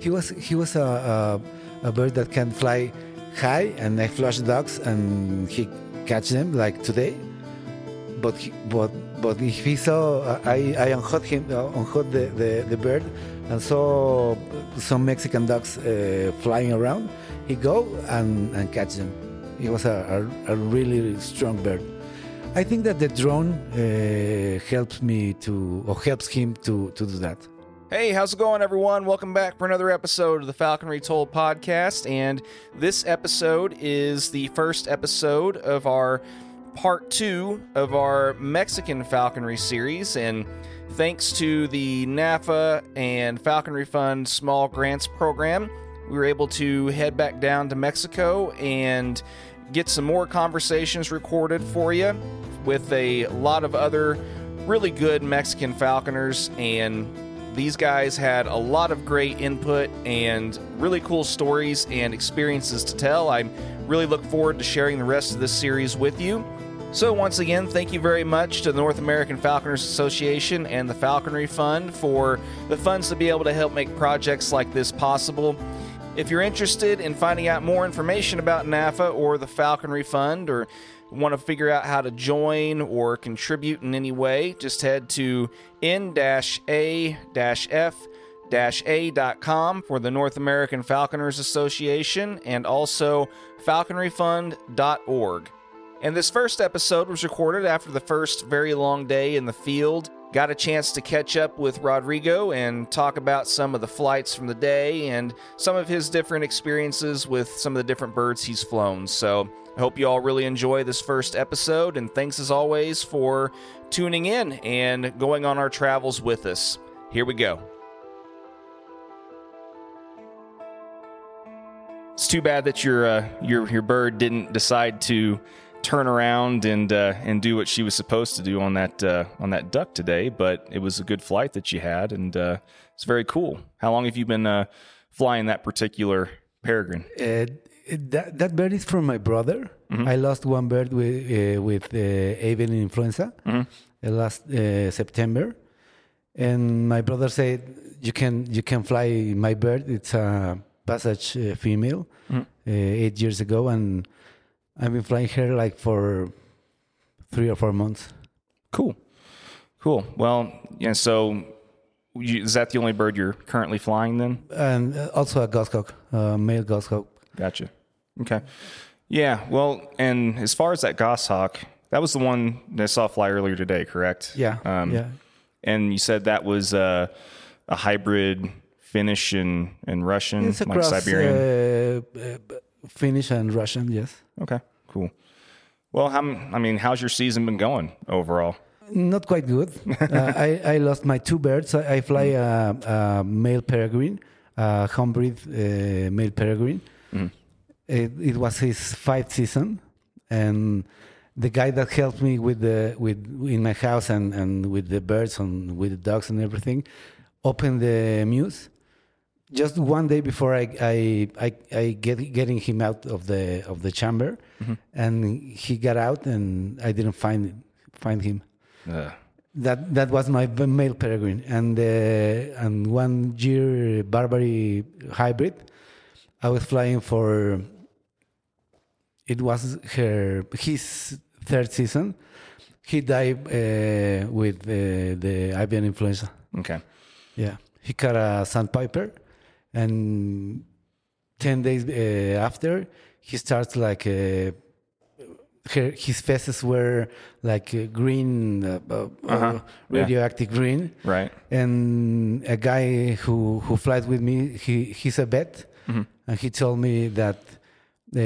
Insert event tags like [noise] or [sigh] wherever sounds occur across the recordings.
he was he was a, a, a bird that can fly high, and I flush ducks, and he catch them like today. But he, but but if he saw I I unhooked him uh, unhooked the, the, the bird, and saw some Mexican ducks uh, flying around, he go and, and catch them. He was a, a, a really strong bird. I think that the drone uh, helps me to, or helps him to, to do that. Hey, how's it going, everyone? Welcome back for another episode of the Falconry Told podcast. And this episode is the first episode of our part two of our Mexican falconry series. And thanks to the NAFA and Falconry Fund Small Grants Program, we were able to head back down to Mexico and get some more conversations recorded for you with a lot of other really good Mexican falconers and these guys had a lot of great input and really cool stories and experiences to tell. I really look forward to sharing the rest of this series with you. So, once again, thank you very much to the North American Falconers Association and the Falconry Fund for the funds to be able to help make projects like this possible. If you're interested in finding out more information about NAFA or the Falconry Fund or want to figure out how to join or contribute in any way, just head to n-a-f-a.com for the North American Falconers Association and also falconryfund.org. And this first episode was recorded after the first very long day in the field. Got a chance to catch up with Rodrigo and talk about some of the flights from the day and some of his different experiences with some of the different birds he's flown. So I hope you all really enjoy this first episode, and thanks as always for tuning in and going on our travels with us. Here we go. It's too bad that your uh, your your bird didn't decide to turn around and uh, and do what she was supposed to do on that uh, on that duck today. But it was a good flight that you had, and uh, it's very cool. How long have you been uh, flying that particular peregrine? Uh, that, that bird is from my brother. I lost one bird with uh, with uh, avian influenza uh, last uh, September, and my brother said you can you can fly my bird. It's a passage uh, female, uh, eight years ago, and I've been flying here like for three or four months. Cool, cool. Well, yeah. So, you, is that the only bird you're currently flying then? And uh, also a goshawk, uh, male goshawk. Gotcha. Okay. Yeah. Well, and as far as that goshawk, that was the one that I saw fly earlier today, correct? Yeah, Um, yeah. And you said that was uh, a hybrid Finnish and, and Russian, It's like across Siberian. uh, uh, Finnish and Russian. Yes. Okay. Cool. Well, how, I mean, how's your season been going overall? Not quite good. [laughs] uh, I, I lost my two birds. I, I fly a, a male peregrine, a homebreed uh, male peregrine. It, it was his fifth season, and the guy that helped me with the with in my house and, and with the birds and with the dogs and everything, opened the mews. Just one day before I I, I, I get getting him out of the of the chamber, and he got out, and I didn't find find him. Uh, that that was my male peregrine. And uh, and one year Barbary hybrid I was flying for it was her his third season. He died uh, with uh, the avian influenza. Okay. yeah. He caught a sandpiper and 10 days uh, after he starts like uh, her, his faces were like uh, green, uh, uh, Uh-huh. Yeah. radioactive green. Right. And a guy who who flies with me, he he's a vet, Mm-hmm. and he told me that uh,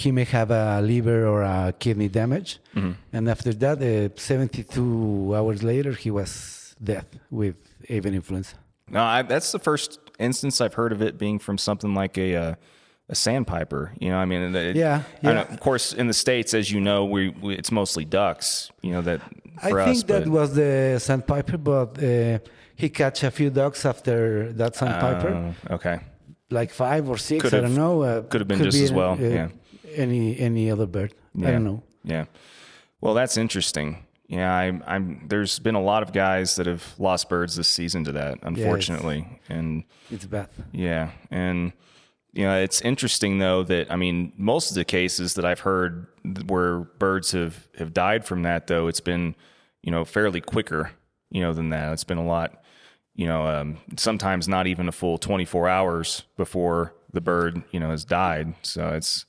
he may have a liver or a kidney damage. Mm-hmm. And after that, uh, 72 hours later, he was dead with avian influenza. No, I, that's the first instance I've heard of it being from something like a uh, a sandpiper. You know, I mean, it, Yeah, I know, of course, in the states, as you know, we, we it's mostly ducks. You know that I for think us, that was the sandpiper, but uh, he catch a few ducks after that sandpiper, Oh, okay. like five or six. Could I have- don't know. Uh, could have been just as well, uh, yeah. Any any other bird? I don't know. Yeah. Well, that's interesting. Yeah, I'm. I'm. There's been a lot of guys that have lost birds this season to that, unfortunately, and It's Beth. yeah, and you know, it's interesting though that I mean, most of the cases that I've heard where birds have have died from that, though, it's been you know fairly quicker, you know, than that. It's been a lot, you know, um, sometimes not even a full 24 hours before the bird, you know, has died. So it's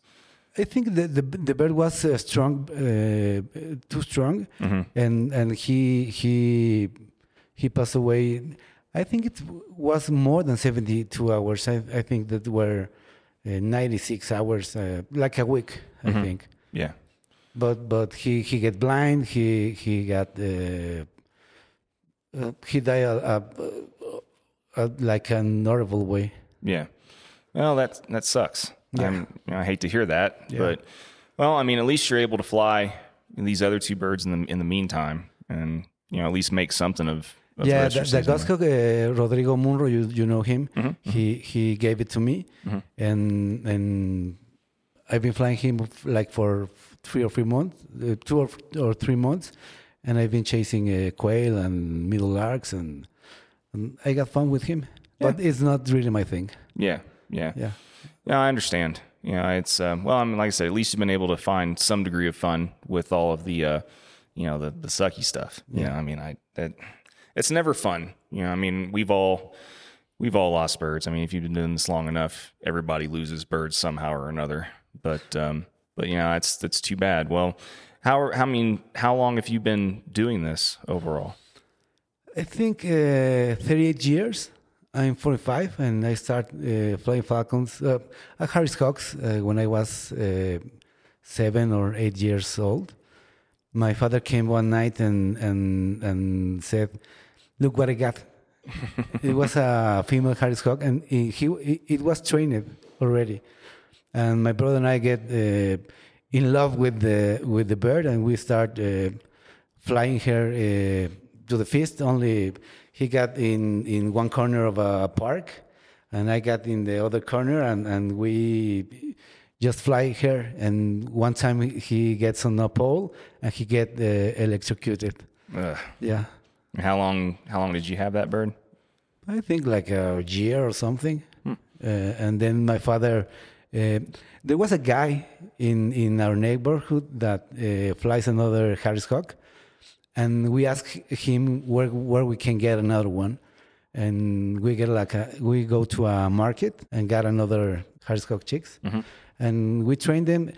I think the the, the bird was uh, strong, uh, too strong, and and he he he passed away. I think it was more than seventy two hours. I I think that were uh, ninety six hours, uh, like a week. I think. yeah, But but he he get blind. He he got uh, uh, he died a, a, a, like an horrible way. Yeah. Well, that that sucks. Yeah. I'm, you know, I hate to hear that, but well, I mean, at least you're able to fly these other two birds in the in the meantime, and you know, at least make something of. of yeah, the, the goshawk, uh, Rodrigo Munro, you you know him. Mm-hmm, He he gave it to me, and and I've been flying him like for three or three months, uh, two or, or three months, and I've been chasing uh, quail and meadowlarks, and, and I got fun with him. But it's not really my thing. Yeah, yeah, Yeah. Yeah, I understand. You know, it's um, well, I mean, like I said, at least you've been able to find some degree of fun with all of the, uh, you know, the the sucky stuff. Yeah, I mean, I that it's never fun. You know, I mean, we've all we've all lost birds. I mean, if you've been doing this long enough, everybody loses birds somehow or another. But um, but you know, it's that's too bad. Well, how how I mean, how long have you been doing this overall? I think uh, 38 years. I'm 45, and I start uh, flying falcons uh, at Harris Hawks uh, when I was uh, seven or eight years old. My father came one night and and and said, "Look what I got." [laughs] it was a female Harris Hawk and he, he it was trained already. And my brother and I get uh, in love with the with the bird, and we start uh, flying her uh, to the feast. Only he got in in one corner of a park, and I got in the other corner, and and we just fly here. And one time he gets on a pole, and he get uh, electrocuted. Ugh. Yeah, How long how long did you have that bird? I think like a year or something. Uh, and then my father, uh, there was a guy in, in our neighborhood that uh, flies another Harris Hawk. And we ask him where, where we can get another one. And we get like a, we go to a market and got another Harris Hawk chicks. And we train them.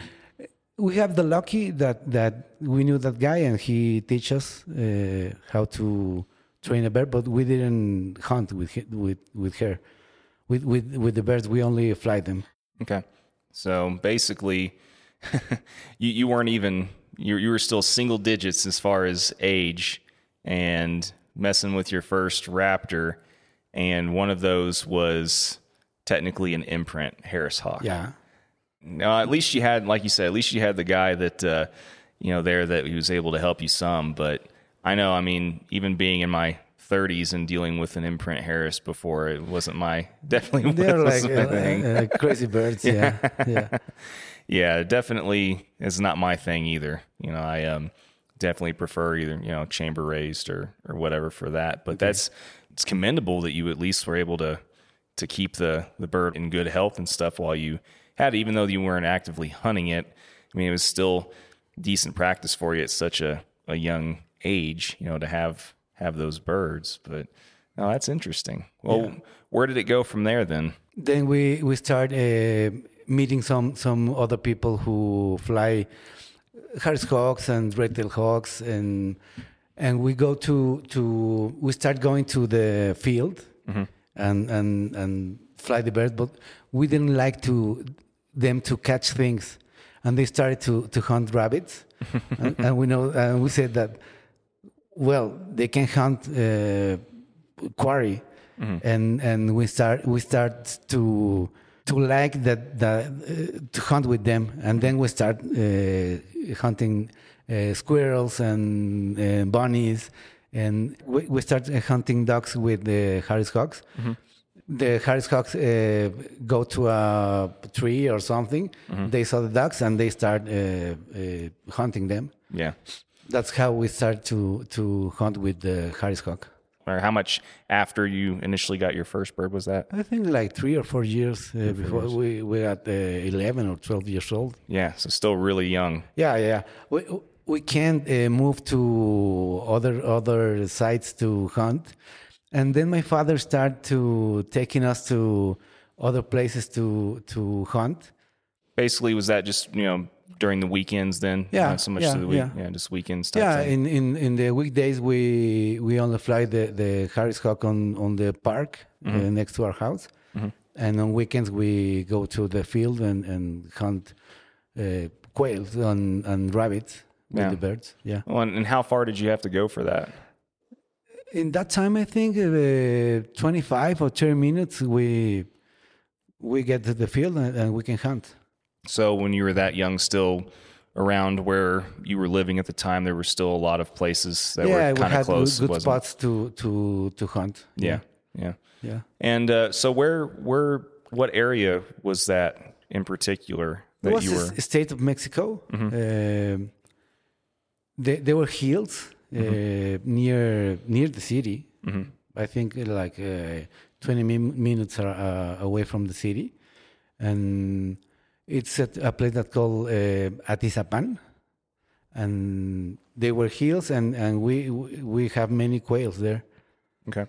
We have the lucky that, that we knew that guy and he teach us uh, how to train a bird, but we didn't hunt with with with her. With with with the birds, we only fly them. Okay. So basically, [laughs] you you weren't even you you were still single digits as far as age, and messing with your first raptor, and one of those was technically an imprint Harris Hawk. Yeah, Now, at least you had, like you said, at least you had the guy that uh, you know there that he was able to help you some. But I know, I mean, even being in my 30s and dealing with an imprint Harris before, it wasn't my [laughs] definitely they're like wasn't uh, uh, crazy birds. Yeah, [laughs] yeah, yeah, definitely is not my thing either. You know, I um definitely prefer either you know chamber raised or or whatever for that. But that's it's commendable that you at least were able to to keep the the bird in good health and stuff while you had, it, even though you weren't actively hunting it. I mean, it was still decent practice for you at such a a young age, you know, to have have those birds. But no, that's interesting. Well, where did it go from there then? Then we we start uh, meeting some some other people who fly Harris Hawks and red tail hawks and and we go to to we start going to the field and and and fly the bird but we didn't like to them to catch things and they started to to hunt rabbits. [laughs] And, and we know and we said that well they can hunt uh, quarry. And and we start we start to to like that that uh, to hunt with them and then we start uh, hunting uh, squirrels and uh, bunnies and we, we start uh, hunting ducks with the Harris Hawks. The Harris Hawks uh, go to a tree or something. They saw the ducks and they start uh, uh, hunting them. Yeah. That's how we start to to hunt with the Harris Hawk. Or how much after you initially got your first bird was that? I think like three or four years uh, before we we at uh, eleven or twelve years old. Yeah, so still really young. Yeah, yeah. We we can't uh, move to other other sites to hunt, and then my father started to taking us to other places to to hunt. Basically, was that just you know during the weekends then? Yeah, Not so much yeah, to the week. yeah. Yeah, just weekends. Yeah, thing. in, in, in the weekdays we we only fly the, the Harris Hawk on, on the park uh, next to our house, and on weekends we go to the field and, and hunt uh, quails and, and rabbits with Yeah. the birds. Yeah. Well, and, how far did you have to go for that? In that time, I think uh, 25 or 30 minutes we we get to the field and, and we can hunt. So when you were that young, still around where you were living at the time, there were still a lot of places that yeah, were kind of close. good, spots to to to hunt. Yeah, yeah. yeah. And uh, so where where what area was that in particular that It was you were? Mm-hmm. state of Mexico. Um, they, there were hills uh, Mm-hmm. near near the city. I think uh, like uh, 20 min- minutes are, uh, away from the city, and it's at a place that called uh, Atizapan, and they were hills, and and we we have many quails there, Okay.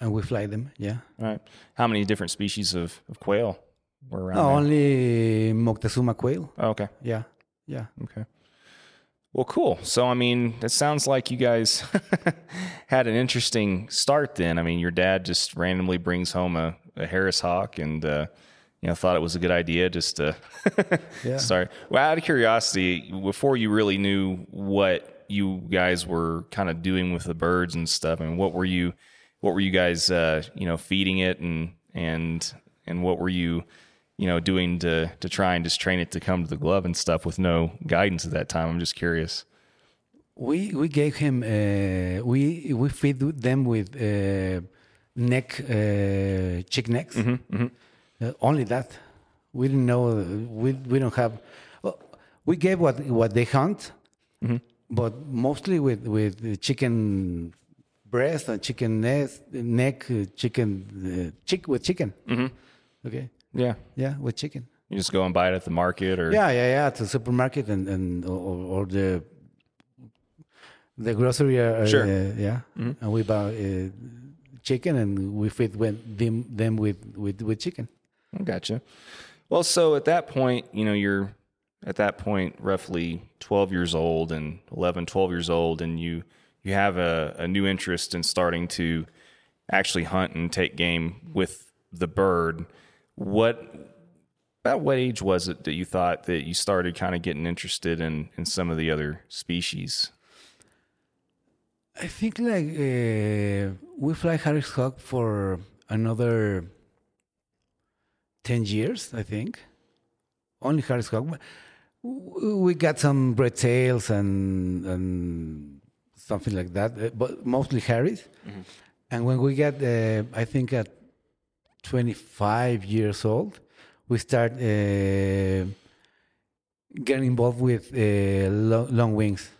and we fly them. Yeah. All right. How many different species of, of quail were around? No, there? only Moctezuma quail. Oh, okay. Yeah. Yeah. Okay. Well, cool. So, I mean, it sounds like you guys [laughs] had an interesting start then. I mean, your dad just randomly brings home a, a Harris Hawk and, uh, you know, thought it was a good idea just to [laughs] Yeah. start. Well, out of curiosity, before you really knew what you guys were kind of doing with the birds and stuff, I mean, what were you, what were you guys, uh, you know, feeding it and, and, and what were you, you know, doing to to try and just train it to come to the glove and stuff with no guidance at that time. I'm just curious. We we gave him uh, we we feed them with uh, neck uh, chick necks. Uh, only that. We didn't know. We we don't have. well, we gave what what they hunt, but mostly with with chicken breast and chicken nest, neck, uh, chicken uh, chick with chicken. Okay. Yeah, Yeah, with chicken. you just go and buy it at the market or Yeah, yeah, yeah. To the supermarket and and or, or the the grocery. Uh, Sure. Uh, yeah, and we buy uh, chicken and we feed them them with with with chicken. Gotcha. Well, so at that point, you know, you're at that point roughly 12 years old and 11, 12 years old, and you you have a, a new interest in starting to actually hunt and take game with the bird. What about what age was it that you thought that you started kind of getting interested in in some of the other species? I think like uh, we fly Harris Hawk for another ten years. I think only Harris. We got some red tails and and something like that, uh, but mostly Harris. And when we got, uh, I think at twenty five years old, we start uh, getting involved with uh, lo- long wings.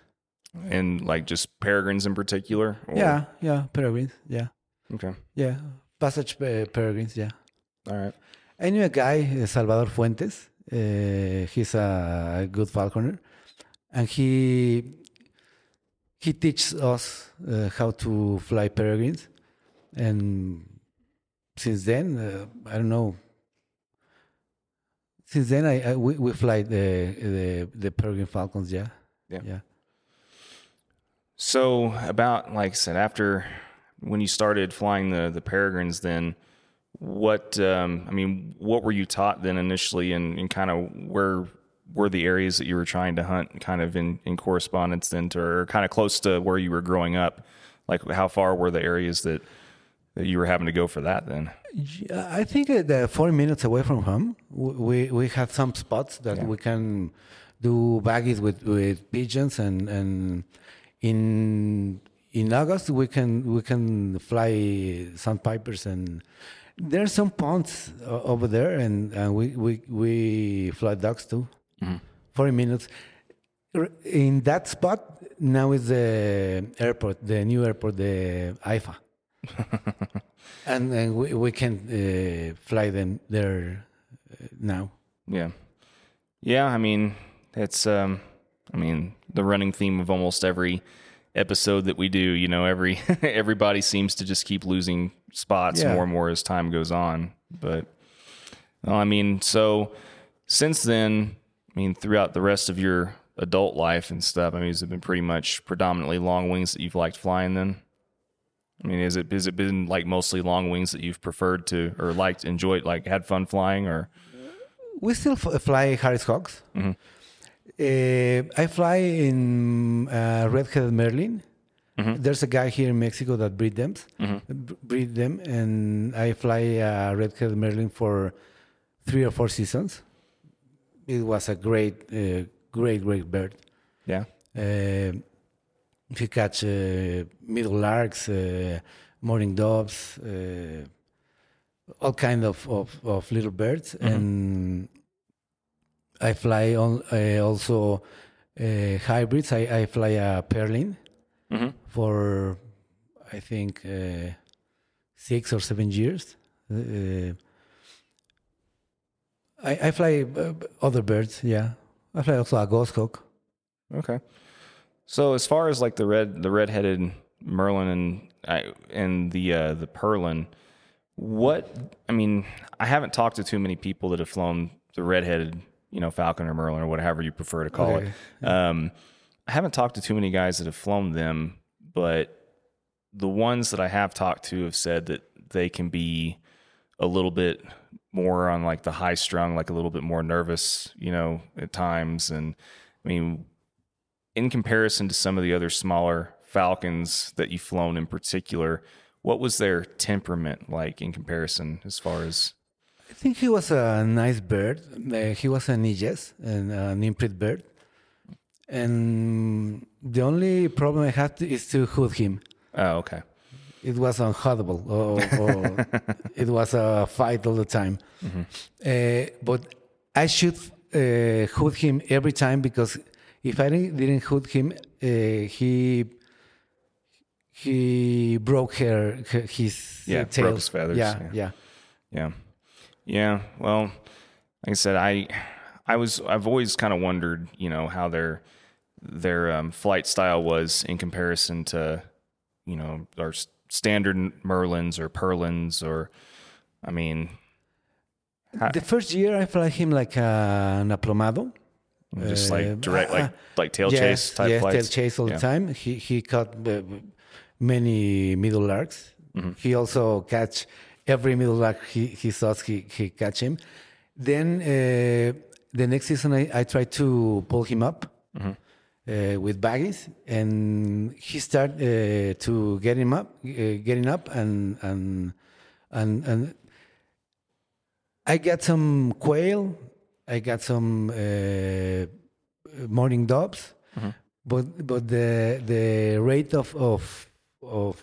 And like just peregrines in particular? or- Yeah, yeah, peregrines. Yeah, Okay. yeah, passage uh, peregrines. Yeah, All right. I knew a guy, Salvador Fuentes. Uh, he's a good falconer, and he he teaches us uh, how to fly peregrines. And since then, uh, I don't know. Since then, I, I we, we fly the the the peregrine falcons. Yeah, Yeah. yeah. So about like I said, after when you started flying the the peregrines, then what? Um, I mean, what were you taught then initially, and, and kind of where were the areas that you were trying to hunt, kind of in in correspondence then to, or kind of close to where you were growing up? Like, how far were the areas that that you were having to go for that then? I think uh, the 40 minutes away from home, we we have some spots that we can do baggies with, with pigeons, and and in in August we can we can fly sandpipers, and there's some ponds uh, over there, and, and we, we we fly ducks too. 40 minutes. In that spot now is the airport, the new airport, the AIFA, [laughs] and, and we, we can uh, fly them there uh, now. Yeah. Yeah, I mean, it's um I mean, the running theme of almost every episode that we do, you know, every [laughs] everybody seems to just keep losing spots Yeah. more and more as time goes on. But I mean, so since then, I mean, throughout the rest of your adult life and stuff, I mean, has it been pretty much predominantly long wings that you've liked flying then? I mean, is it has it been like mostly long wings that you've preferred to or liked, enjoyed, like had fun flying, or We still f- fly Harris Hawks. Uh, I fly in uh, red-headed Merlin. There's a guy here in Mexico that breed them, b- breed them, and I fly uh, red-headed Merlin for three or four seasons. It was a great, uh, great, great bird. yeah, Uh, if you catch uh, meadowlarks, uh, mourning doves, uh, all kind of, of, of little birds, and I fly on uh, also uh, hybrids. I, I fly a perlin for I think uh, six or seven years. Uh, I, I fly uh, other birds. Yeah, I fly also a goshawk. Okay. So as far as like the red, the red-headed merlin and I and the uh, the perlin, what I mean, I haven't talked to too many people that have flown the red-headed, you know, falcon or merlin or whatever you prefer to call Okay. it. Um, I haven't talked to too many guys that have flown them, but the ones that I have talked to have said that they can be a little bit more on like the high strung, like a little bit more nervous, you know, at times. And I mean, in comparison to some of the other smaller falcons that you've flown in particular, what was their temperament like in comparison as far as I think he was a nice bird. Uh, he was an eyas, an, an imprint bird. And the only problem I had to, is to hood him. Oh, okay. It was unhoodable, or, or [laughs] it was a fight all the time. Uh, but I should uh, hood him every time because if I didn't, didn't hood him, uh, he he broke her, her his Yeah, uh, broke tail. his feathers, Yeah, yeah. yeah. Yeah. Yeah. Well, like I said, I I was I've always kind of wondered, you know, how their their um, flight style was in comparison to, you know, our standard Merlins or Perlins or, I mean, The first year I fly him like uh, an aplomado. just Uh, like direct, uh, like like tail yes, chase type yes, flights. tail chase all Yeah. the time. He he caught uh, many meadowlarks. Mm-hmm. He also catch every middle lark he he thought he he catch him. Then uh, the next season I, I tried to pull him up Mm-hmm. Uh, with baggies, and he started uh, to get him up, uh, getting up, and and and and I got some quail. I got some uh, mourning doves, but but the the rate of of of,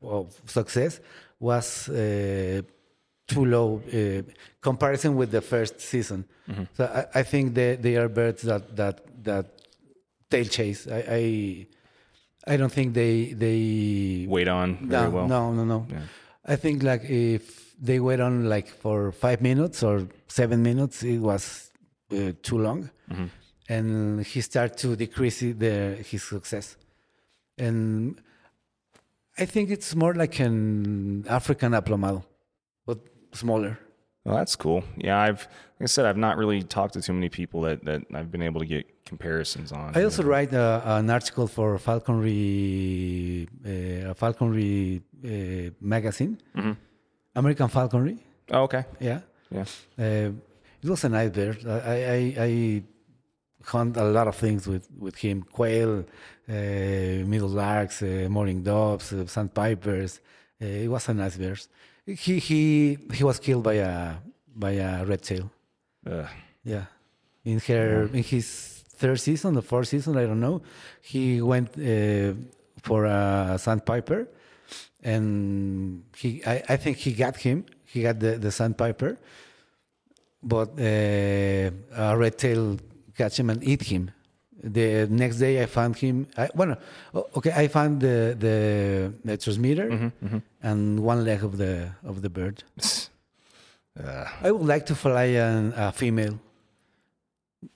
of success was uh, too low uh, comparison with the first season. So I, I think they, they are birds that that that tail chase. I I, I don't think they they Wait on very no, well. No, no, no. I think like if they wait on like for five minutes or seven minutes, it was uh, too long, Mm-hmm. and he started to decrease the his success. And I think it's more like an African aplomado, but smaller. Well, that's cool. Yeah, I've like I said, I've not really talked to too many people that that I've been able to get comparisons on. I also write uh, an article for Falconry, uh, Falconry uh, magazine, American Falconry. Oh, okay. Yeah. Yeah. Uh, it was a nice bird. I, I, I hunt a lot of things with, with him: quail, uh, meadowlarks, uh, mourning doves, uh, sandpipers. Uh, it was a nice bird. He he he was killed by a by a red tail. Ugh. Yeah, in her in his third season, the fourth season, I don't know. He went uh, for a sandpiper, and he I, I think he got him. He got the the sandpiper, but uh, a red tail catch him and eat him. The next day, I found him. I, well, okay, I found the the, the transmitter Mm-hmm, and one leg of the of the bird. [laughs] Uh, I would like to fly an, a female.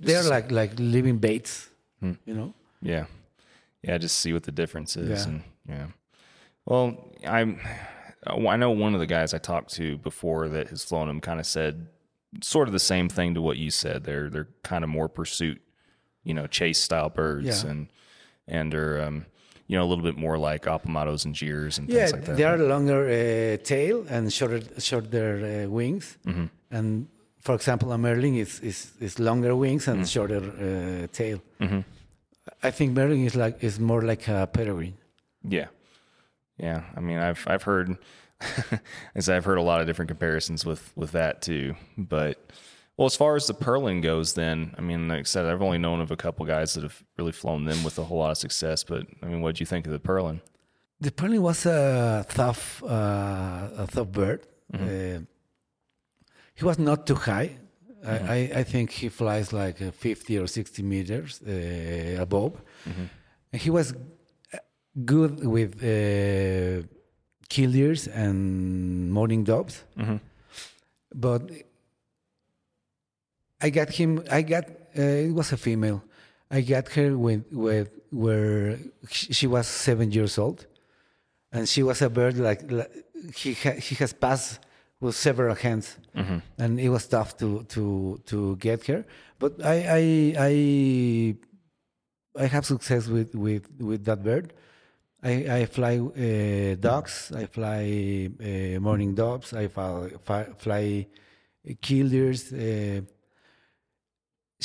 They're like like living baits, Hmm. you know. Yeah, yeah. Just see what the difference is, Yeah. and yeah. Well, I'm. I know one of the guys I talked to before that has flown them kind of said sort of the same thing to what you said. They're they're kind of more pursuit, you know, chase style birds, Yeah. and and are um, you know a little bit more like aplomados and gyrs and Yeah, things like that. they are longer uh, tail and shorter shorter uh, wings. Mm-hmm. And for example, a merlin is is, is longer wings and shorter uh, tail. Mm-hmm. I think merlin is like is more like a peregrine. Yeah, yeah. I mean, I've I've heard, [laughs] as I've heard a lot of different comparisons with with that too. But well, as far as the Perlin goes, then I mean, like I said, I've only known of a couple guys that have really flown them with a whole lot of success. But I mean, what do you think of the Perlin? The Perlin was a tough, uh, a tough bird. Mm-hmm. Uh, he was not too high. Mm-hmm. I, I, think he flies like uh, 50 or 60 meters uh, above. Mm-hmm. He was uh, good with uh, killdeers and mourning doves. Mm-hmm. But I got him, I got, uh, it was a female. I got her with, with where she was seven years old and she was a bird like, like he ha, he has passed with several hands, and it was tough to to to get her. But I I I, I have success with with with that bird. I I fly uh, ducks. I fly uh, mourning doves. I fly, fly, fly killdeers. Uh,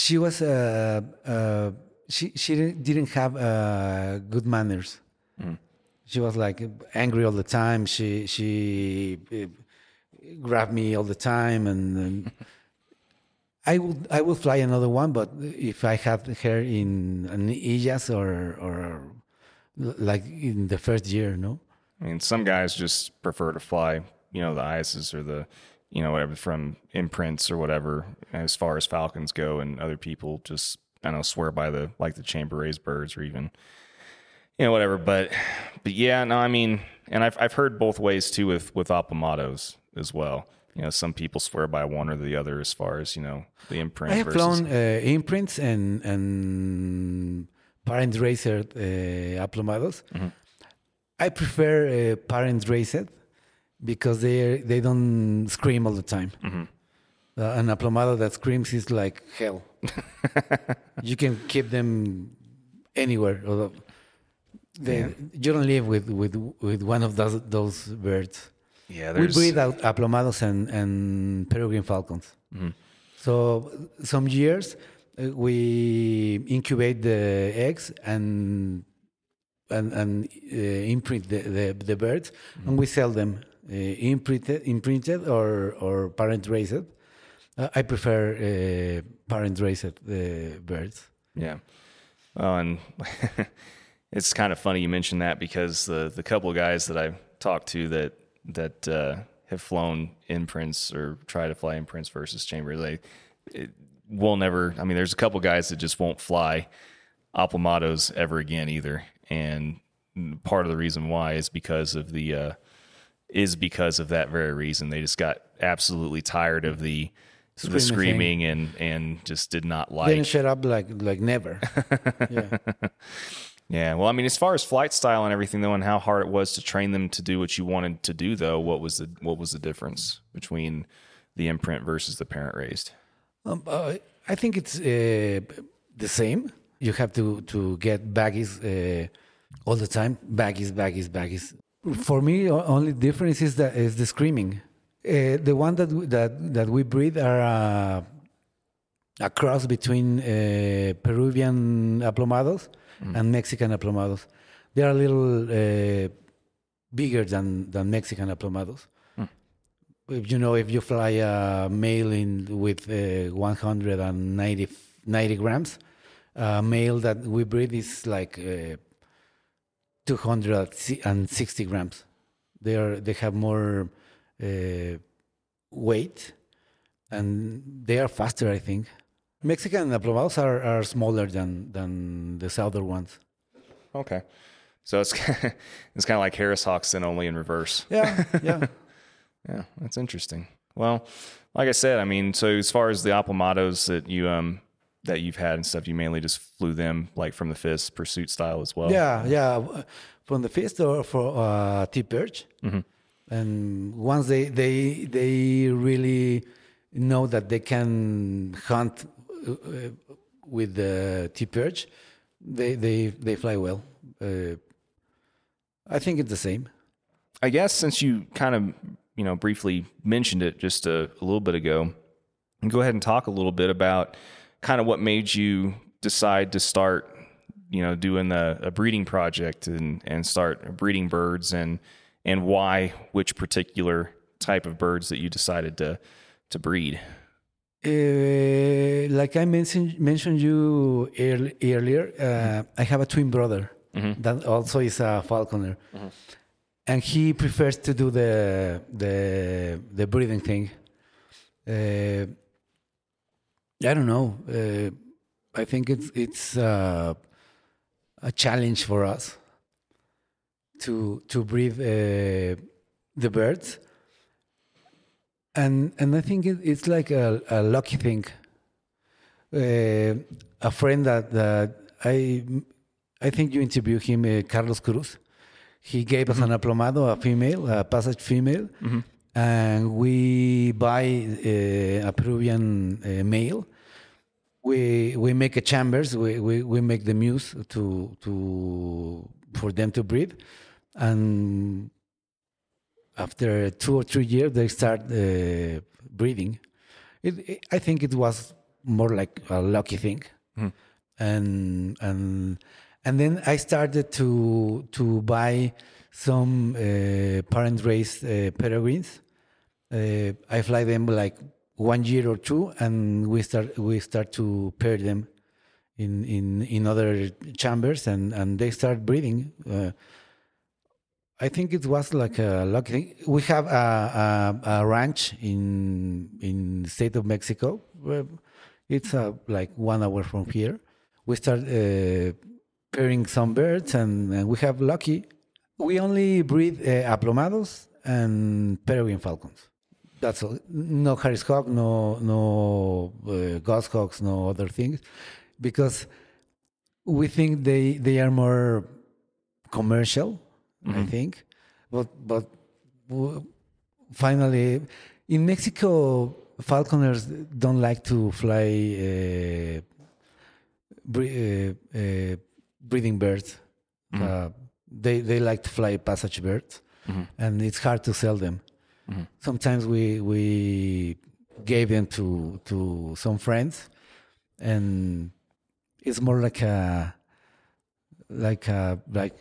she was uh, uh, she she didn't- have uh, good manners she was like angry all the time. She she uh, grabbed me all the time, and, and I would I would fly another one, but if I had her in an eyas or or like in the first year, no. I mean, some guys just prefer to fly, you know, the eyasses or the, you know, whatever from imprints or whatever, as far as falcons go, and other people just, I don't know, swear by the like the chamber raised birds or even, you know, whatever. But, but yeah, no, I mean, and I've I've heard both ways too with with aplomados as well. You know, some people swear by one or the other as far as you know the imprint. I have versus, flown uh, imprints and and parent racer uh, aplomados. I prefer uh, parent raced because they they don't scream all the time. Uh, an aplomado that screams is like hell. [laughs] you can keep them anywhere. They, You don't live with, with with one of those those birds. Yeah, We breed out aplomados and, and peregrine falcons. So some years uh, we incubate the eggs and and, and uh, imprint the, the, the birds and we sell them uh, imprinted imprinted or or parent raised. Uh, I prefer uh, parent raised uh, birds. Yeah. Oh, and [laughs] it's kind of funny you mentioned that because the the couple of guys that I've talked to that that uh, have flown imprints or try to fly imprints versus chamber, they it, will never. I mean, there's a couple guys that just won't fly aplomados ever again either, and part of the reason why is because of the uh, is because of that very reason. They just got absolutely tired of the the Screaming thing. screaming and and just did not They like didn't shut up like like never. [laughs] yeah. Yeah, well, I mean, as far as flight style and everything, though, and how hard it was to train them to do what you wanted to do, though, what was the what was the difference between the imprint versus the parent raised? Um, uh, I think it's uh, the same. You have to to get baggies uh, all the time. Baggies, baggies, baggies. For me, only difference is that is the screaming. Uh, the one that we, that that we breed are uh, a cross between uh, Peruvian aplomados and Mexican aplomados. They are a little uh, bigger than than Mexican aplomados if you know if you fly a male in with uh, 190 90 grams a male that we breed is like uh, 260 grams they are they have more uh, weight and they are faster i think Mexican aplomados are, are smaller than than the southern ones. Okay. So it's [laughs] it's kind of like Harris Hawks, then only in reverse. Yeah, yeah. [laughs] Yeah, that's interesting. Well, like I said, I mean, so as far as the Aplomados that you um that you've had and stuff, you mainly just flew them like from the fist pursuit style as well. Yeah, yeah. From the fist or for uh, tip perch. And once they they they really know that they can hunt uh, uh, with the tip perch, they they they fly well. Uh, I think it's the same. I guess since you kind of you know briefly mentioned it just a, a little bit ago, go ahead and talk a little bit about kind of what made you decide to start you know doing a, a breeding project and and start breeding birds and and why which particular type of birds that you decided to to breed. Uh, like I mentioned mentioned you earl- earlier, uh, I have a twin brother that also is a falconer, and he prefers to do the the the breeding thing. Uh, I don't know. Uh, I think it's it's uh, a challenge for us to to breed uh, the birds and and I think it, it's like a, a lucky thing. Uh, a friend that that I I think you interviewed him, uh, Carlos Cruz. He gave us an aplomado, a female, a passage female, and we buy uh, a Peruvian uh, male. We we make a chambers. We, we, we make the mews to to for them to breed, and after two or three years they start uh, breeding. It, it, I think it was more like a lucky thing, and and and then I started to to buy some uh, parent raised uh, peregrines. Uh, I fly them like one year or two, and we start we start to pair them in in in other chambers, and and they start breeding. Uh, I think it was like a lucky thing. We have a, a, a ranch in in state of Mexico. It's uh, like one hour from here. We start uh, pairing some birds, and, and we have lucky. We only breed uh, aplomados and peregrine falcons. That's all. No Harris hawk, no no uh, goshawks, no other things, because we think they they are more commercial. I think, but but w- finally, in Mexico, falconers don't like to fly uh, bre- uh, uh, breeding birds. Uh, they they like to fly passage birds, and it's hard to sell them. Sometimes we we gave them to to some friends, and it's more like a like a like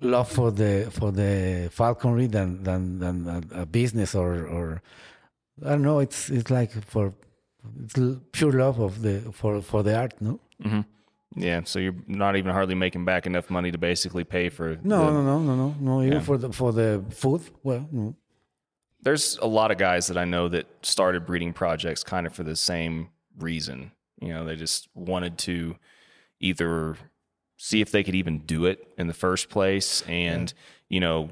love for the for the falconry than than than a, a business or or I don't know. It's it's like for it's pure love of the for for the art. No, hmm Yeah, so you're not even hardly making back enough money to basically pay for. no, the- no, no, no, no, no. Even Yeah. for the for the food. Well, no. There's a lot of guys that I know that started breeding projects kind of for the same reason. You know, they just wanted to either see if they could even do it in the first place and, you know,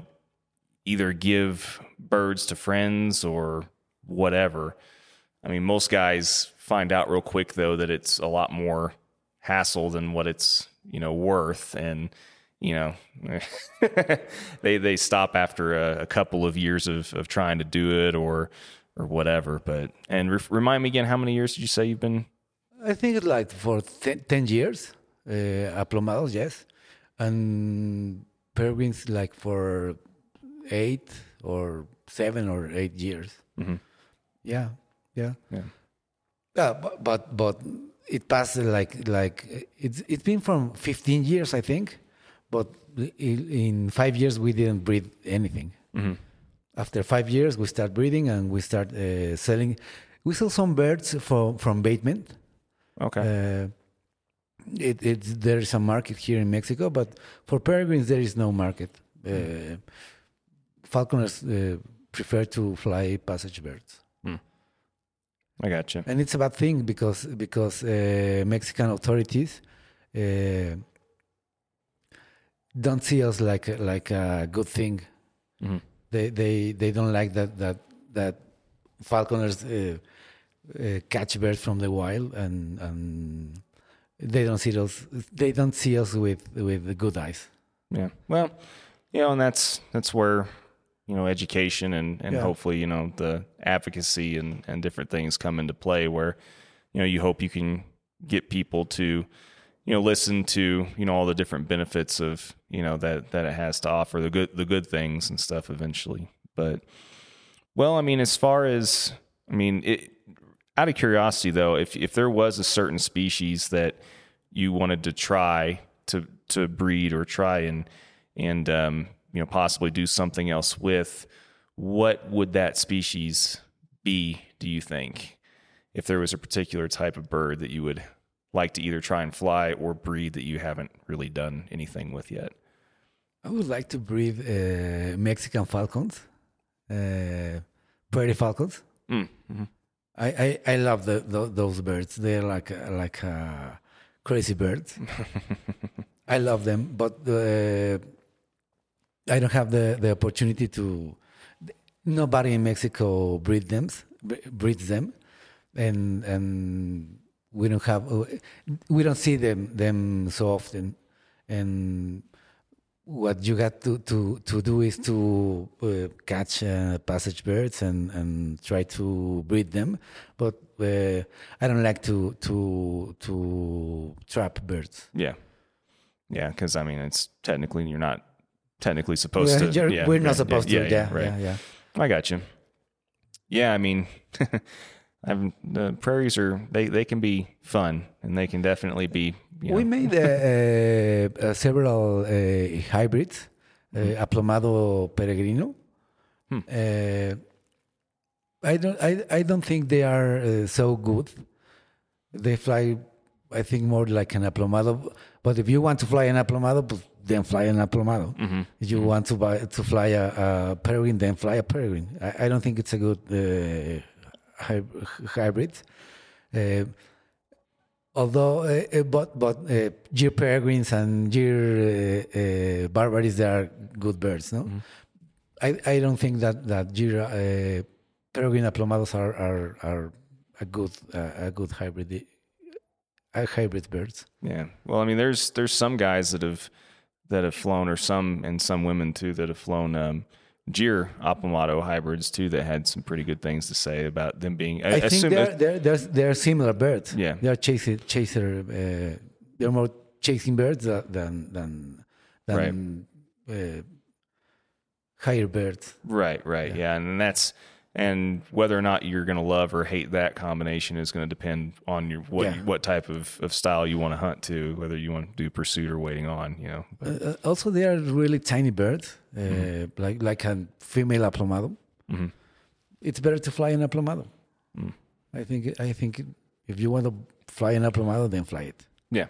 either give birds to friends or whatever. I mean, most guys find out real quick though that it's a lot more hassle than what it's, you know, worth and you know, [laughs] they they stop after a, a couple of years of, of trying to do it or or whatever. But and re- remind me again, how many years did you say you've been? I think it's like for ten, 10 years. Uh, aplomados, yes, and peregrines like for eight or seven or eight years. Yeah, yeah. Yeah. Yeah, but but, but it passed like like it's it's been from 15 years I think, but in, five years we didn't breed anything. After five years we start breeding and we start uh, selling. We sell some birds from from baitment. Okay. Uh, it, it's there is a market here in Mexico, but for peregrines there is no market. Uh, falconers uh, prefer to fly passage birds. I got you. and it's a bad thing because because uh, Mexican authorities uh, don't see us like a- like a good thing. Mhm. They they they don't like that that that falconers uh, uh, catch birds from the wild and and they don't see us they don't see us with with good eyes. Yeah. Well, you know, and that's that's where you know education and and Yeah. hopefully you know the advocacy and and different things come into play where you know you hope you can get people to you know listen to you know all the different benefits of you know that that it has to offer the good the good things and stuff eventually. But well i mean as far as i mean it out of curiosity though if if there was a certain species that you wanted to try to to breed or try and and um, you know possibly do something else with what would that species be do you think? If there was a particular type of bird that you would like to either try and fly or breed that you haven't really done anything with yet I would like to breed uh, Mexican falcons, uh, prairie falcons. mm. hmm I, I, I love the, tho- those birds. They're like like uh, crazy birds. [laughs] I love them, but uh, I don't have the, the opportunity to. Nobody in Mexico breed them, breeds them, and and we don't have we don't see them them so often, and what you got to, to, to do is to uh, catch uh, passage birds and, and try to breed them. But uh, I don't like to to to trap birds. yeah yeah because i mean it's technically you're not technically supposed We're- to yeah, we're not yeah, supposed yeah, to. yeah, Yeah, right yeah, yeah. I got you. Yeah, I mean, [laughs] I've, the prairies are they they can be fun and they can definitely be. You know, We made uh, uh, several uh, hybrids, uh, aplomado peregrino. Hmm. Uh, I don't. I, I don't think they are uh, so good. They fly, I think, more like an aplomado. But if you want to fly an aplomado, then fly an aplomado. Mm-hmm. If you want to buy to fly a, a peregrine, then fly a peregrine. I, I don't think it's a good uh, hy- hybrid. Uh, although, uh, uh, but but uh, Gyr peregrines and uh, uh, barbaries, they are good birds. No, I, I don't think that that Gyr uh, peregrine aplomados are are, are a good uh, a good hybrid uh, hybrid birds. Yeah. Well, I mean, there's there's some guys that have that have flown, or some and some women too that have flown um, Gyr Aplomado hybrids too that had some pretty good things to say about them being. I, I, think they're, they're, they're, they're similar birds. Yeah. They're chaser, chaser uh, they're more chasing birds tha- than, than, than uh, higher birds. Right, right, yeah. and that's and whether or not you're going to love or hate that combination is going to depend on your what Yeah. what type of, of style you want to hunt to, whether you want to do pursuit or waiting on, you know. But, Uh, also, they are really tiny birds, uh, Mm-hmm. like, like a female aplomado. Mhm. It's better to fly an aplomado. Mm. I think, I think if you want to fly an aplomado, then fly it. yeah,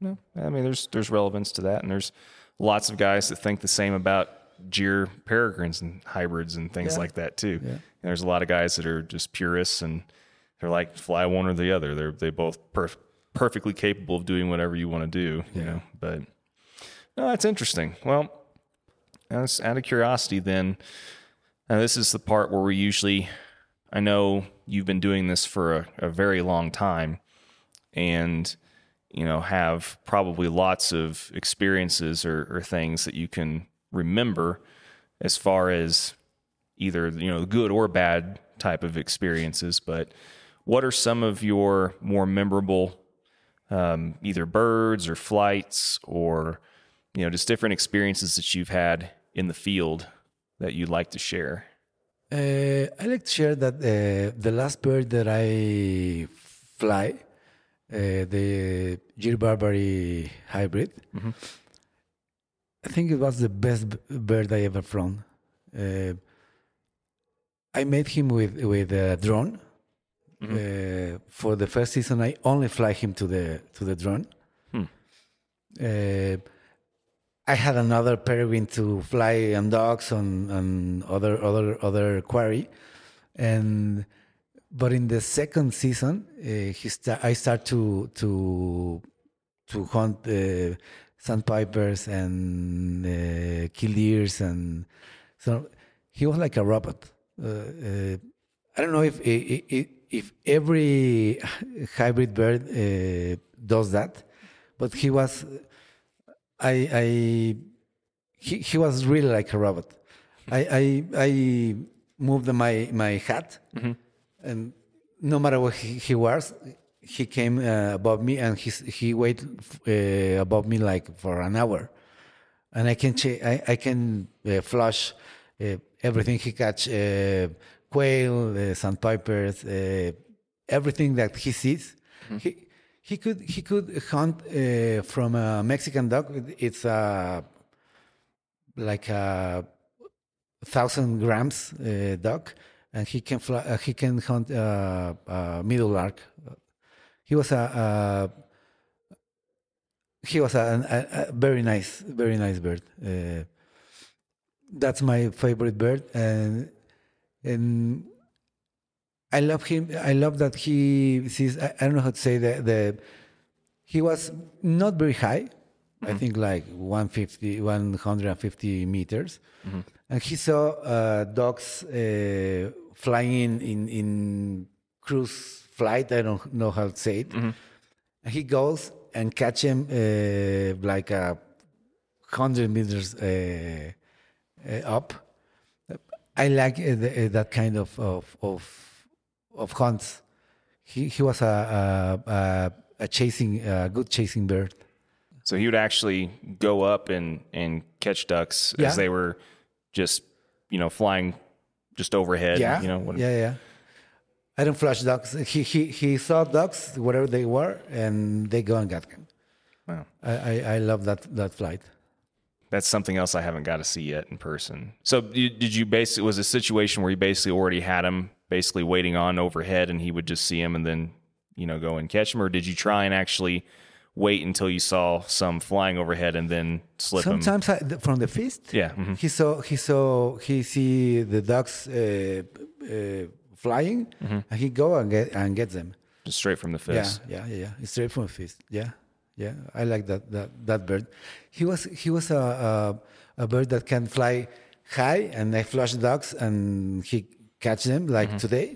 no, I mean there's there's relevance to that, and there's lots of guys that think the same about Gyr peregrines and hybrids and things Yeah. like that too. Yeah. And there's a lot of guys that are just purists and they're like fly one or the other. They're they both perf- perfectly capable of doing whatever you want to do. You know, but no, that's interesting. Well, as out of curiosity, then, now this is the part where we usually. I know you've been doing this for a, a very long time, and you know have probably lots of experiences or, or things that you can remember as far as either you know good or bad type of experiences but what are some of your more memorable um, either birds or flights or you know just different experiences that you've had in the field that you'd like to share? Uh, I like to share that uh, the last bird that I fly, uh, the Gyr Barbary hybrid, I think it was the best bird I ever flown. Uh, I made him with with a drone. Uh, for the first season, I only fly him to the to the drone. Hmm. Uh, I had another peregrine to fly and dogs on and other other other quarry, and but in the second season, uh, he sta- I start to to to hunt uh, sandpipers and uh, killdeers, and so he was like a robot. Uh, uh, I don't know if if, if every hybrid bird uh, does that, but he was. I I he he was really like a robot. I I I moved my my hat, and no matter what he, he was, he came uh, above me, and he he waited uh, above me like for an hour, and I can I I can uh, flush uh, everything he catch, uh, quail, uh, sandpipers, uh, everything that he sees. He he could he could hunt uh, from a Mexican duck. It's a like a thousand grams uh, duck, and he can fly, uh, he can hunt uh, uh, meadowlark. He was a, a he was a, a, a very nice very nice bird. Uh, that's my favorite bird, and and I love him. I love that he sees. I, I don't know how to say the the. He was not very high. I think like 150, 150 meters, and he saw uh, dogs uh, flying in, in in cruise flight. I don't know how to say it. And he goes and catch him uh, like a hundred meters uh, uh, up. I like uh, the, uh, that kind of of of, of hunts. He he was a a, a, a chasing a good chasing bird. So he would actually go up and and catch ducks Yeah. as they were just you know flying just overhead. Yeah, You know. When, yeah, yeah. I don't flush ducks. He he he saw ducks wherever they were, and they go and get them. Wow. I, I, I love that that flight. That's something else I haven't got to see yet in person. So you, did you basically was a situation where you basically already had him basically waiting on overhead and he would just see him and then you know go and catch him or did you try and actually wait until you saw some flying overhead and then slip him? Sometimes I, from the feast, Yeah. mhm. he saw he saw he see the ducks uh, uh, flying, Mm-hmm. and he go and get and get them. Just straight from the Yeah, fist. yeah, yeah, yeah. It's straight from the feast. Yeah, yeah. I like that that that bird. He was he was a a, a bird that can fly high, and I flush ducks, and he catch them like Mm-hmm. today.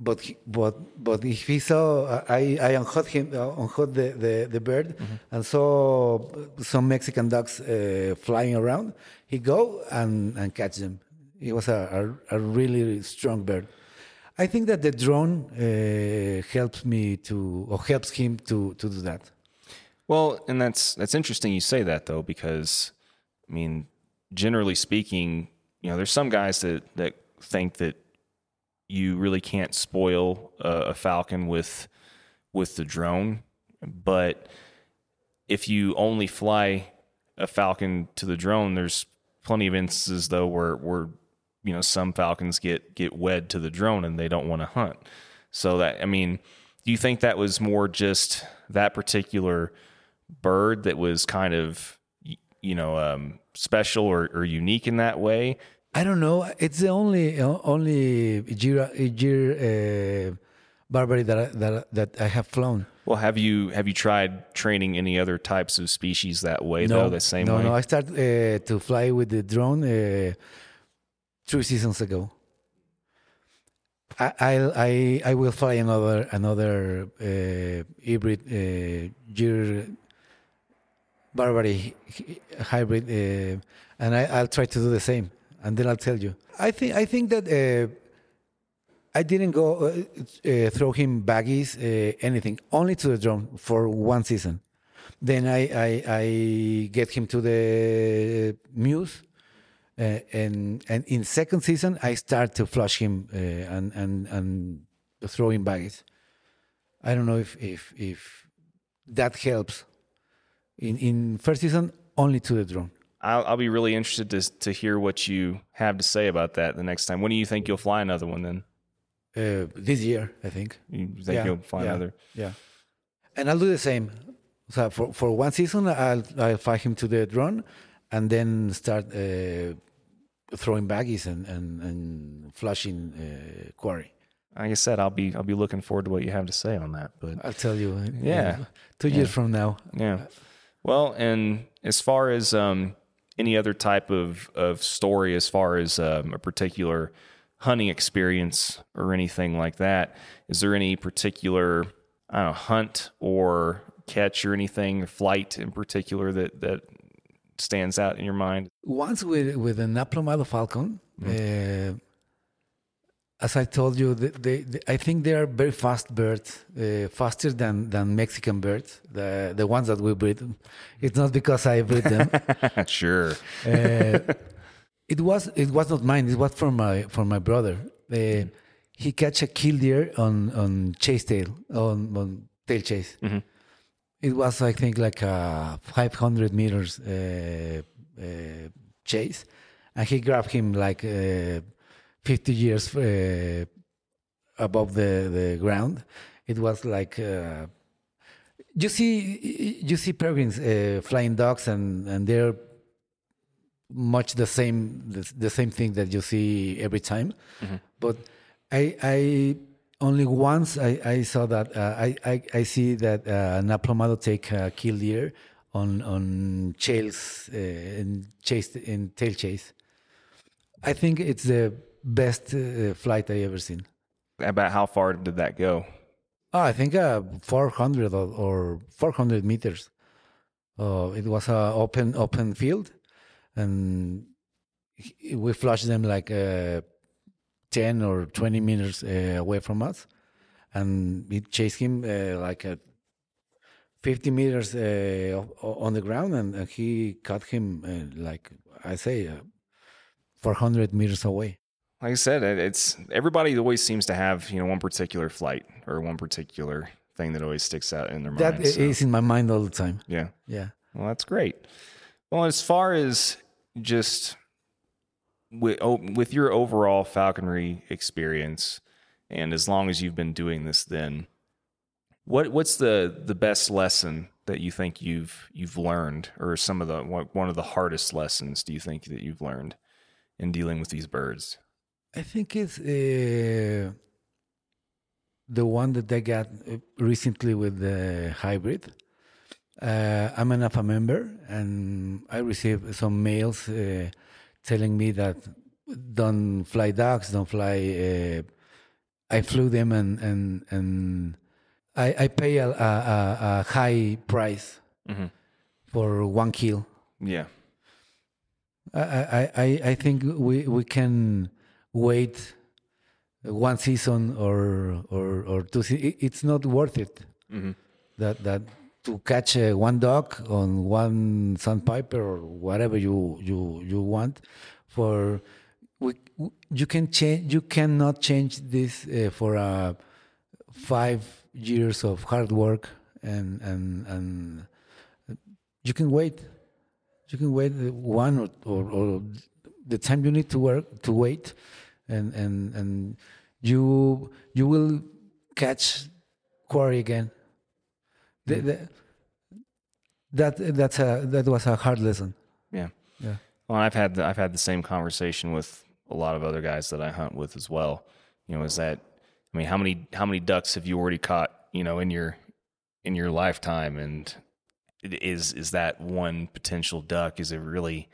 But he, but but if he saw I I unhooded him uh, unhooded the the, the bird Mm-hmm. and saw some Mexican ducks uh, flying around, he go and and catch them. He was a a, a really strong bird. I think that the drone uh, helps me to or helps him to to do that. Well, and that's that's interesting you say that though because I mean, generally speaking, you know, there's some guys that that think that you really can't spoil a, a falcon with with the drone, but if you only fly a falcon to the drone, there's plenty of instances though where where you know some falcons get get wed to the drone and they don't want to hunt. So that I mean, do you think that was more just that particular bird that was kind of you know um, special or, or unique in that way? I don't know. It's the only only Jira Gyr uh, Barbary that I, that that I have flown. Well, have you have you tried training any other types of species that way though? The same no, way. no. I started uh, to fly with the drone uh, three seasons ago. I I I, will fly another another uh, hybrid uh, Barbary hybrid, uh, and I, I'll try to do the same, and then I'll tell you. I think I think that. Uh, I didn't go uh, uh, throw him baggies, uh, anything, only to the drone for one season. Then I, I, I get him to the mews, uh, and and in second season I start to flush him uh, and and and throw him baggies. I don't know if if if that helps. In in first season only to the drone. I'll, I'll be really interested to to hear what you have to say about that the next time. When do you think you'll fly another one? Then Uh, this year, I think. you think you'll fly yeah, another? Yeah, and I'll do the same. So for for one season, I'll I'll fly him to the drone, and then start uh, throwing baggies and and, and flushing uh, quarry. like I said, I'll be I'll be looking forward to what you have to say on that. But I'll tell you. uh, Yeah. [laughs] two years from now. yeah, well, and as far as um, any other type of of story, as far as um, a particular hunting experience or anything like that, is there any particular I don't know hunt or catch or anything flight in particular that that stands out in your mind? Once with with an aplomado falcon, uh, as I told you, they, they, they- I think they are very fast birds, uh, faster than, than Mexican birds, the the ones that we breed. It's not because I breed them. [laughs] sure. Uh, it was it was not mine. It was from my from my brother. Uh, he catch a killdeer on on chase tail on on tail chase. It was I think like a 500 meters uh, uh, chase, and he grabbed him like uh, 50 years uh, above the the ground. It was like. Uh, you see, you see peregrines, uh, flying dogs, and and they're much the same the, the same thing that you see every time but i i only once i i saw that uh, i i i see that uh, an aplomado take a killdeer on on chase uh, in chase in tail chase i think it's the best uh, flight i ever seen About how far did that go? Oh, I think uh, 400 or, or 400 meters. Uh, it was a open open field, and we flushed them like uh, 10 or 20 meters uh, away from us, and we chased him uh, like at 50 meters uh, on the ground, and uh, he caught him uh, like I say uh, 400 meters away. Like I said, it's everybody always seems to have you know one particular flight or one particular thing that always sticks out in their That mind. so, is in my mind all the time. yeah. Yeah. Well, that's great. Well, as far as just with, with your overall falconry experience, and as long as you've been doing this, then what what's the the best lesson that you think you've you've learned, or some of the one of the hardest lessons do you think that you've learned in dealing with these birds? I think it's uh, the one that I got uh, recently with the hybrid. Uh, I'm an AFA member, and I received some mails uh, telling me that don't fly ducks, don't fly. Uh, I flew them, and and and I, I pay a, a, a, high price Mhm. for one kill. Yeah, I, I, I I think we, we can wait one season or or or two. Se- it's not worth it. That that to catch uh, one dog on one sandpiper or whatever you you you want for we, you can change you cannot change this uh, for uh, five years of hard work and and and you can wait. You can wait one or, or, or the time you need to work to wait and and and you you will catch quarry again the, mm-hmm. the, that that's a that was a hard lesson yeah. yeah Well, I've had the, I've had the same conversation with a lot of other guys that I hunt with as well. You know, is that I mean, how many how many ducks have you already caught? You know, in your in your lifetime, and it is is that one potential duck? Is it really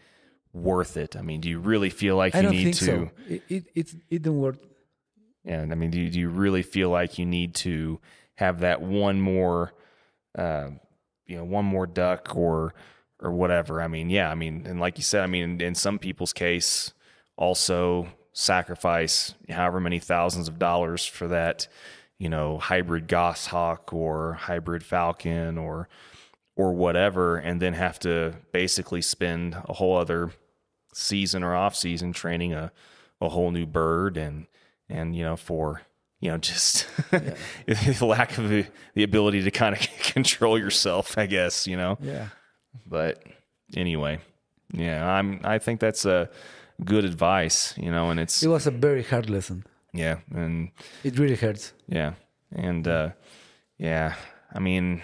worth it? I mean, do you really feel like i you don't need think to? so it, it it's it don't work Yeah, I mean, do you, do you really feel like you need to have that one more, uh, you know, one more duck or or whatever? I mean, yeah, I mean, and like you said, I mean, in, in some people's case, also sacrifice however many thousands of dollars for that, you know, hybrid goshawk or hybrid falcon or or whatever, and then have to basically spend a whole other season or off season training a, a whole new bird and and you know for you know just [laughs] the lack of the, the ability to kind of [laughs] control yourself i guess you know? Yeah. But anyway yeah i'm i think that's a good advice you know and it's it was a very hard lesson. Yeah and it really hurts. Yeah and uh yeah i mean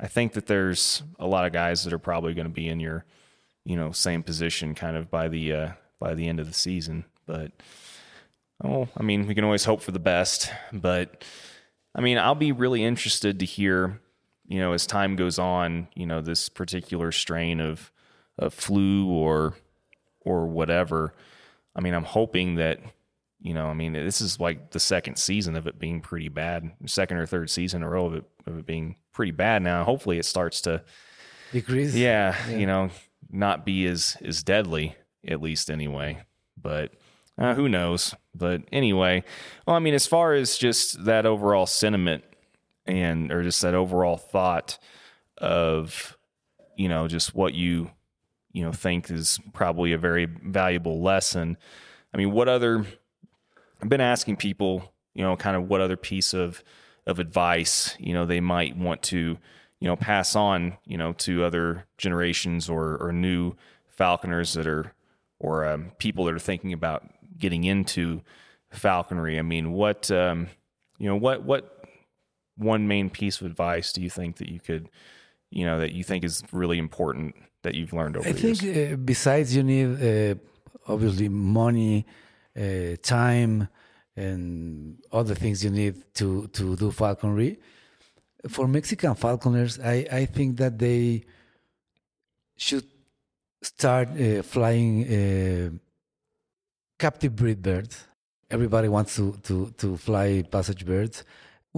i think that there's a lot of guys that are probably going to be in your you know same position kind of by the uh by the end of the season but Oh, I mean, we can always hope for the best, but I mean, I'll be really interested to hear, you know, as time goes on, you know, this particular strain of of flu or or whatever. I mean, I'm hoping that, you know, I mean, this is like the second season of it being pretty bad, second or third season in a row of it, of it being pretty bad. Now, hopefully, it starts to Decrease. yeah, you know, not be as as deadly at least anyway. But uh, who knows? But anyway, well, I mean, as far as just that overall sentiment and or just that overall thought of you know just what you you know think is probably a very valuable lesson. I mean, what other I've been asking people, you know, kind of what other piece of of advice, you know, they might want to, you know, pass on, you know, to other generations or or new falconers that are or um, people that are thinking about getting into falconry. I mean, what um, you know, what what one main piece of advice do you think that you could, you know, that you think is really important that you've learned over I the years? think uh, besides you need uh, obviously money, uh, time, and other things you need to to do falconry. For Mexican falconers, I I think that they should start uh, flying uh, captive breed birds. Everybody wants to to to fly passage birds.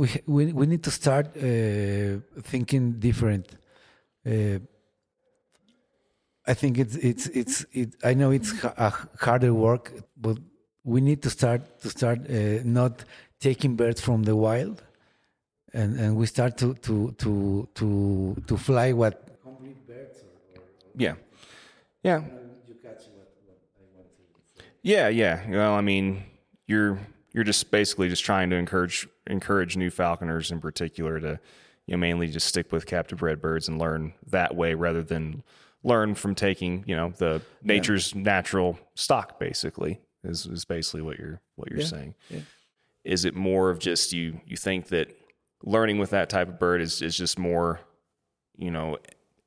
We we we need to start uh, thinking different. Uh, I think it's it's it's it. I know it's a harder work, but we need to start to start uh, not taking birds from the wild, and and we start to to to to to fly what Complete birds. Yeah. Yeah. Yeah, yeah. Well, I mean, you're you're just basically just trying to encourage encourage new falconers in particular to you know mainly just stick with captive bred birds and learn that way rather than learn from taking, you know, the nature's natural stock basically is is basically what you're what you're Yeah, saying. yeah. Is it more of just you you think that learning with that type of bird is is just more you know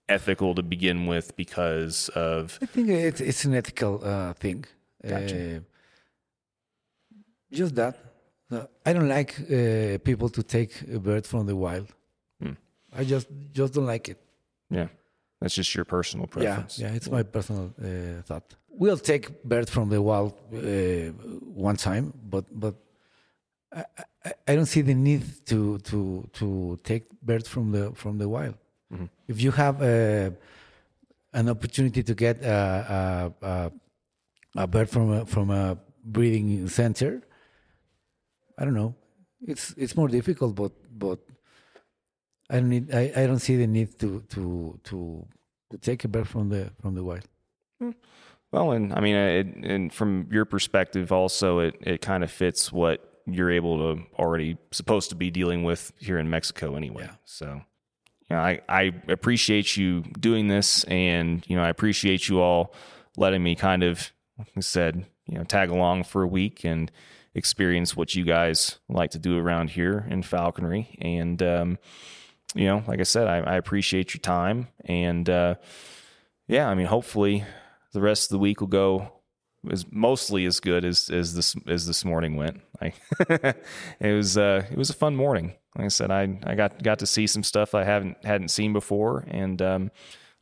ethical to begin with because of I think it's it's an ethical uh, thing. Gotcha. Uh, just that. I don't like uh, people to take a bird from the wild. Hmm. I just just don't like it. yeah that's just your personal preference Yeah, yeah, it's my personal uh, thought. We'll take birds from the wild uh, one time, but but I, I, I don't see the need to to to take birds from the from the wild. Mhm. If you have uh, an opportunity to get a, a, a, a bird from a, from a breeding center, I don't know. It's it's more difficult, but but I don't need. I, I don't see the need to to to to take a bird from the from the wild. Hmm. Well, and I mean, uh, it, and from your perspective, also, it it kind of fits what you're able to already supposed to be dealing with here in Mexico anyway. Yeah. So, you know, I I appreciate you doing this, and you know, I appreciate you all letting me kind of, like I said, you know, tag along for a week and experience what you guys like to do around here in falconry, and um, you know, like I said, I, I appreciate your time, and uh, yeah, I mean, hopefully the rest of the week will go as mostly as good as as this as this morning went. I [laughs] it was uh it was a fun morning. Like I said, I I got got to see some stuff I haven't hadn't seen before, and um,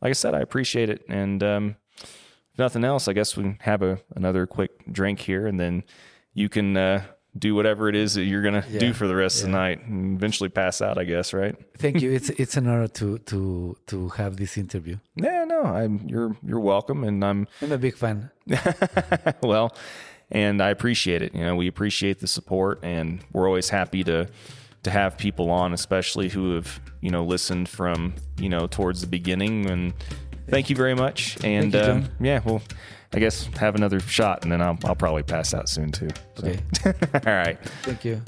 like I said, I appreciate it. And um, if nothing else, I guess we can have a another quick drink here, and then you can uh, do whatever it is that you're gonna do for the rest of the night, and eventually pass out. I guess, right? Thank you. [laughs] It's it's an honor to to to have this interview. Yeah, no, I'm you're you're welcome, and I'm [laughs] I'm a big fan. [laughs] well, and I appreciate it. You know, we appreciate the support, and we're always happy to to have people on, especially who have you know listened from you know towards the beginning. And thank you very much. And you, um, yeah, well, I guess have another shot, and then I'll I'll probably pass out soon too. So. Okay. [laughs] All right. Thank you.